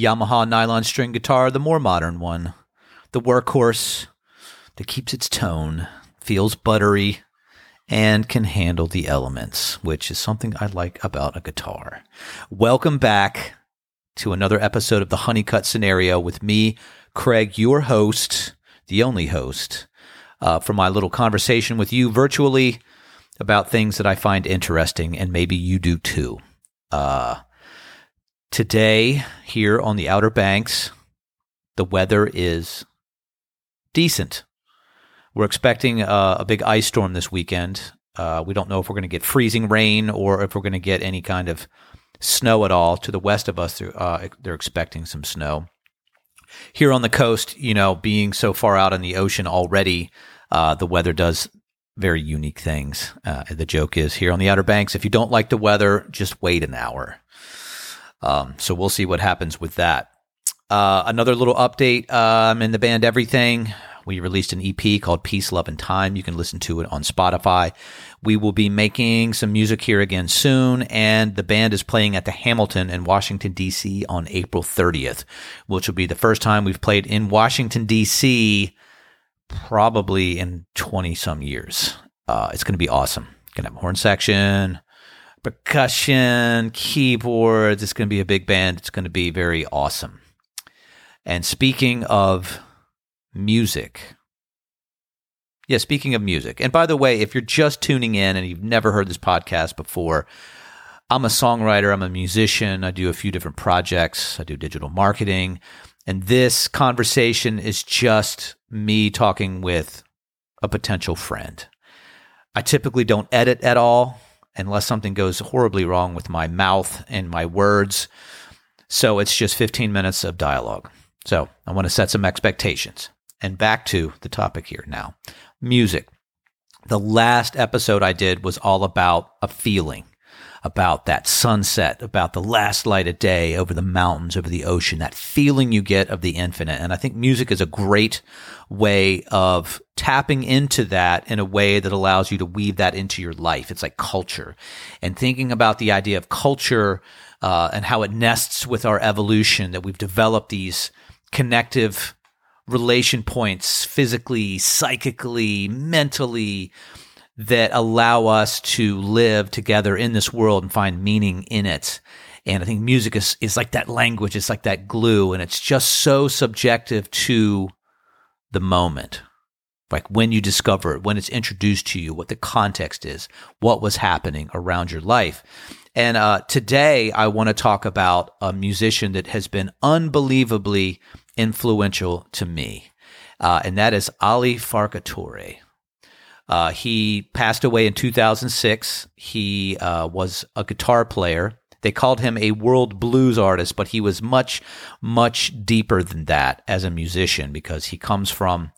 Yamaha nylon string guitar, the more modern one, the workhorse that keeps its tone, feels buttery, and can handle the elements, which is something I like about a guitar. Welcome back to another episode of the Honeycut Scenario with me, Craig, your host, the only host, uh, for my little conversation with you virtually about things that I find interesting, and maybe you do too. Uh, today, here on the Outer Banks, the weather is decent. We're expecting uh, a big ice storm this weekend. Uh, we don't know if we're going to get freezing rain or if we're going to get any kind of snow at all. To the west of us, they're, uh, they're expecting some snow. Here on the coast, you know, being so far out in the ocean already, uh, the weather does very unique things. Uh, the joke is here on the Outer Banks, if you don't like the weather, just wait an hour. Um, so we'll see what happens with that. Uh, another little update um, in the band Everything. We released an EP called Peace, Love, and Time. You can listen to it on Spotify. We will be making some music here again soon, and the band is playing at the Hamilton in Washington, D.C. on April 30th, which will be the first time we've played in Washington, D.C. probably in 20 some years. Uh, it's going to be awesome. Going to have a horn section, percussion, keyboards. It's going to be a big band. It's going to be very awesome. And speaking of music, yeah, speaking of music. And by the way, if you're just tuning in and you've never heard this podcast before, I'm a songwriter, I'm a musician, I do a few different projects, I do digital marketing. And this conversation is just me talking with a potential friend. I typically don't edit at all unless something goes horribly wrong with my mouth and my words. So it's just 15 minutes of dialogue. So I want to set some expectations. And back to the topic here now music. The last episode I did was all about a feeling, about that sunset, about the last light of day over the mountains, over the ocean, that feeling you get of the infinite. And I think music is a great way of tapping into that in a way that allows you to weave that into your life. It's like culture and thinking about the idea of culture uh, and how it nests with our evolution, that we've developed these connective relation points physically, psychically, mentally that allow us to live together in this world and find meaning in it. And I think music is, is like that language. It's like that glue and it's just so subjective to the moment. Like when you discover it, when it's introduced to you, what the context is, what was happening around your life. And uh, today I want to talk about a musician that has been unbelievably influential to me, uh, and that is Ali Farka Touré. Uh, he passed away in 2006. He uh, was a guitar player. They called him a world blues artist, but he was much, much deeper than that as a musician because he comes from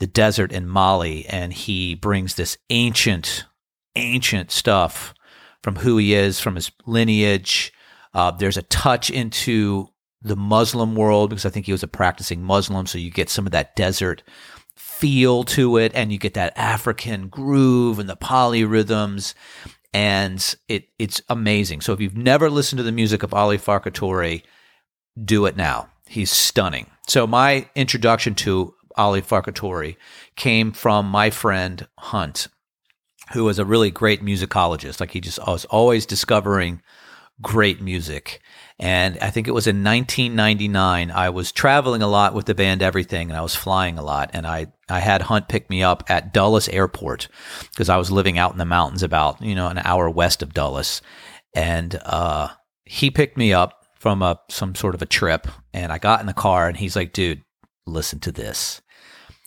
the desert in Mali and he brings this ancient, ancient stuff from who he is, from his lineage. Uh, there's a touch into the Muslim world because I think he was a practicing Muslim. So you get some of that desert feel to it and you get that African groove and the polyrhythms. And it, it's amazing. So if you've never listened to the music of Ali Farka Touré, do it now. He's stunning. So my introduction to Ali Farka Touré came from my friend Hunt, who was a really great musicologist. Like he just was always discovering great music. And I think it was in 1999. I was traveling a lot with the band Everything, and I was flying a lot. And I I had Hunt pick me up at Dulles Airport because I was living out in the mountains, about you know an hour west of Dulles. And uh, he picked me up from a some sort of a trip, and I got in the car, and he's like, "Dude, listen to this."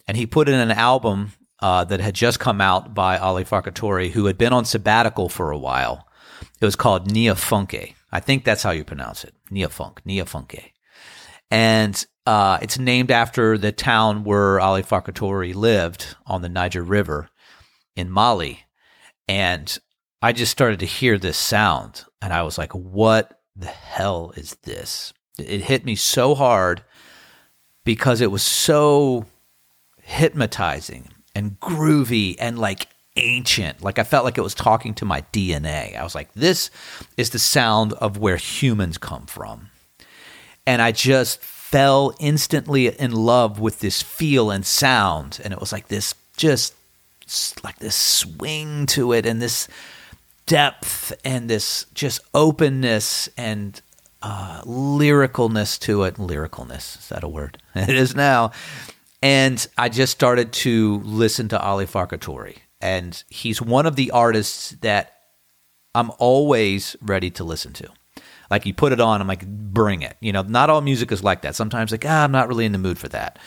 And he put in an album uh, that had just come out by Ali Farka Touré, who had been on sabbatical for a while. It was called Nia Funke I think that's how you pronounce it. Niafunk, Niafunke. And uh, it's named after the town where Ali Farka Touré lived on the Niger River in Mali. And I just started to hear this sound and I was like, what the hell is this? It hit me so hard because it was so hypnotizing and groovy and like ancient. Like I felt like it was talking to my DNA. I was like, this is the sound of where humans come from. and I just fell instantly in love with this feel and sound. And it was like this, just like this swing to it and this depth and this just openness and uh, lyricalness to it. Lyricalness, is that a word? It is now. And I just started to listen to Ali Farka Touré. And he's one of the artists that I'm always ready to listen to. Like you put it on, I'm like, bring it. You know, not all music is like that. Sometimes like, ah, I'm not really in the mood for that.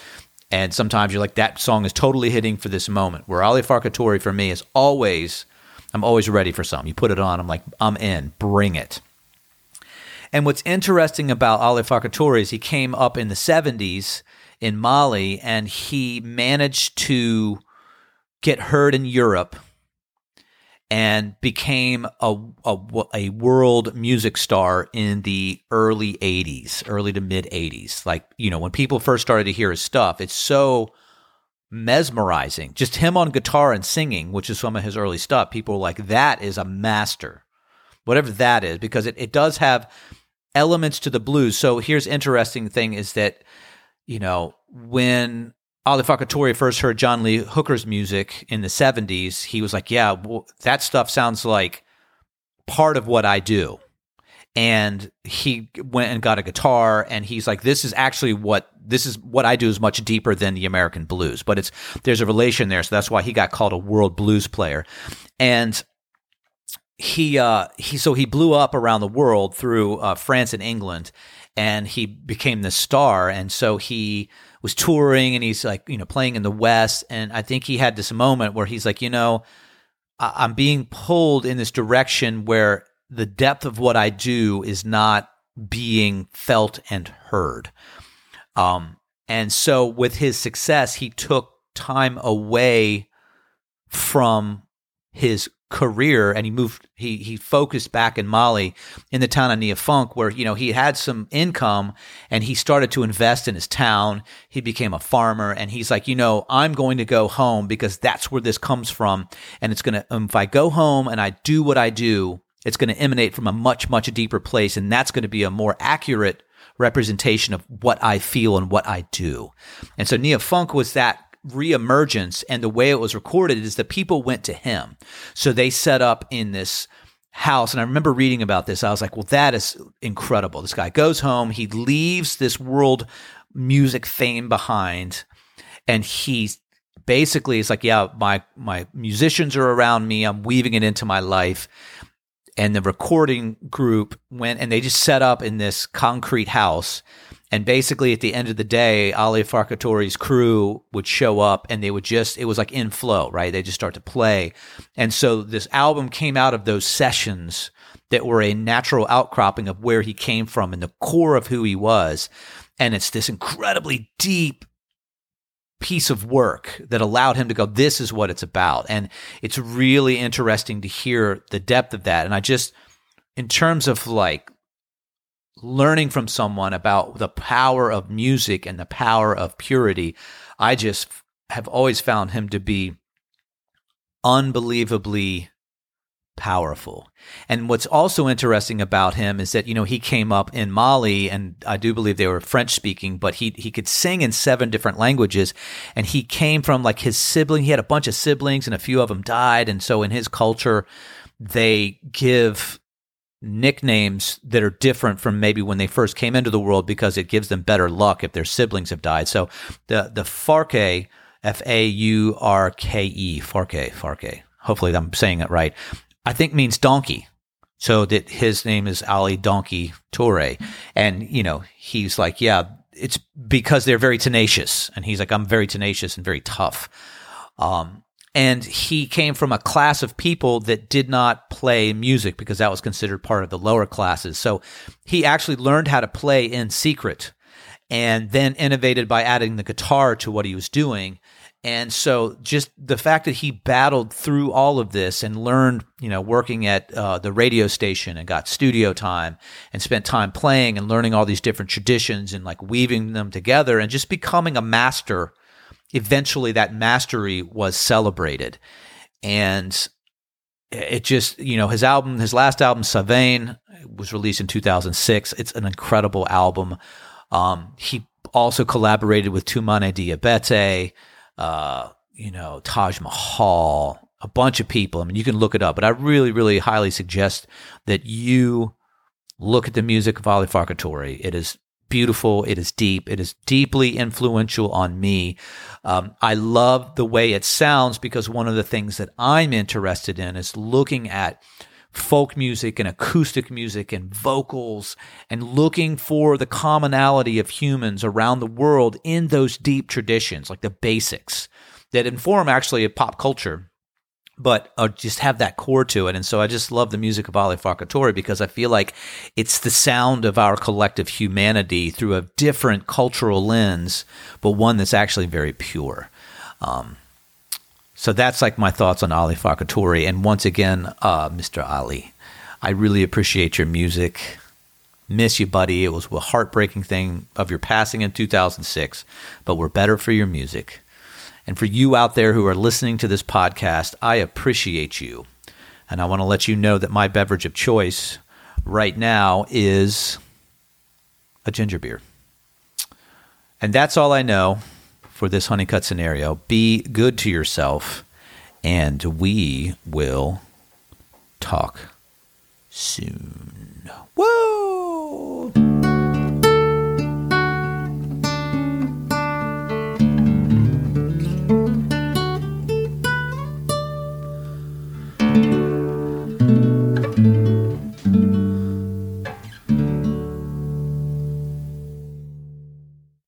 And sometimes you're like, that song is totally hitting for this moment. Where Ali Farka Touré for me is always, I'm always ready for something. You put it on, I'm like, I'm in, bring it. And what's interesting about Ali Farka Touré is he came up in the 70s in Mali and he managed to get heard in Europe and became a, a, a world music star in the early 80s, early to mid 80s. Like, you know, when people first started to hear his stuff, it's so mesmerizing. Just him on guitar and singing, which is some of his early stuff, people like, that is a master. Whatever that is, because it, it does have elements to the blues. So here's interesting thing is that, you know, when Ali Farka Touré first heard John Lee Hooker's music in the 70s, he was like, yeah, well, that stuff sounds like part of what I do. And he went and got a guitar and he's like, this is actually what this is what I do is much deeper than the American blues, but it's there's a relation there. So that's why he got called a world blues player. And he uh he so he blew up around the world through uh, France and England and he became the star and so he was touring and he's like, you know, playing in the West. And I think he had this moment where he's like, you know, I- am being pulled in this direction where the depth of what I do is not being felt and heard. Um, and so with his success, he took time away from his career and he moved he he focused back in Mali in the town of Niafunk where you know he had some income and he started to invest in his town. He became a farmer and he's like you know I'm going to go home because that's where this comes from and it's going to um, if I go home and I do what I do it's going to emanate from a much much deeper place and that's going to be a more accurate representation of what I feel and what I do. And so Niafunk was that reemergence and the way it was recorded is that people went to him. So they set up in this house. And I remember reading about this. I was like, well, that is incredible. This guy goes home, he leaves this world music fame behind, and he basically is like, yeah, my my musicians are around me. I'm weaving it into my life. And the recording group went and they just set up in this concrete house and basically, at the end of the day, Ali Farka Touré's crew would show up and they would just, it was like in flow, right? They just start to play. And so this album came out of those sessions that were a natural outcropping of where he came from and the core of who he was. And it's this incredibly deep piece of work that allowed him to go, this is what it's about. And it's really interesting to hear the depth of that. And I just, in terms of like learning from someone about the power of music and the power of purity, I just have always found him to be unbelievably powerful. And what's also interesting about him is that you know he came up in Mali and I do believe they were French speaking but he he could sing in seven different languages and he came from like his sibling he had a bunch of siblings and a few of them died and so in his culture they give nicknames that are different from maybe when they first came into the world because it gives them better luck if their siblings have died. So the the Farke, F A U R K E, Farke, Farke. Hopefully I'm saying it right. I think means donkey. So that his name is Ali Donkey Touré. And, you know, he's like, yeah, it's because they're very tenacious. And he's like, I'm very tenacious and very tough. Um, and he came from a class of people that did not play music because that was considered part of the lower classes. So he actually learned how to play in secret and then innovated by adding the guitar to what he was doing. And so just the fact that he battled through all of this and learned, you know, working at uh, the radio station and got studio time and spent time playing and learning all these different traditions and like weaving them together and just becoming a master eventually that mastery was celebrated. And it just, you know, his album, his last album, Savane, was released in 2006. It's an incredible album. Um, he also collaborated with Toumani Diabaté, uh, you know, Taj Mahal, a bunch of people. I mean, you can look it up, but I really, really highly suggest that you look at the music of Ali Farka Touré. It is beautiful. It is deep. It is deeply influential on me. Um, I love the way it sounds because one of the things that I'm interested in is looking at folk music and acoustic music and vocals and looking for the commonality of humans around the world in those deep traditions, like the basics that inform actually a pop culture but uh, just have that core to it. And so I just love the music of Ali Farka Touré because I feel like it's the sound of our collective humanity through a different cultural lens, but one that's actually very pure. Um, so that's like my thoughts on Ali Farka Touré. And once again, uh, Mr. Ali, I really appreciate your music. Miss you, buddy. It was a heartbreaking thing of your passing in 2006, but we're better for your music. And for you out there who are listening to this podcast, I appreciate you. And I want to let you know that my beverage of choice right now is a ginger beer. And that's all I know for this honeycut scenario. Be good to yourself, and we will talk soon. Whoa!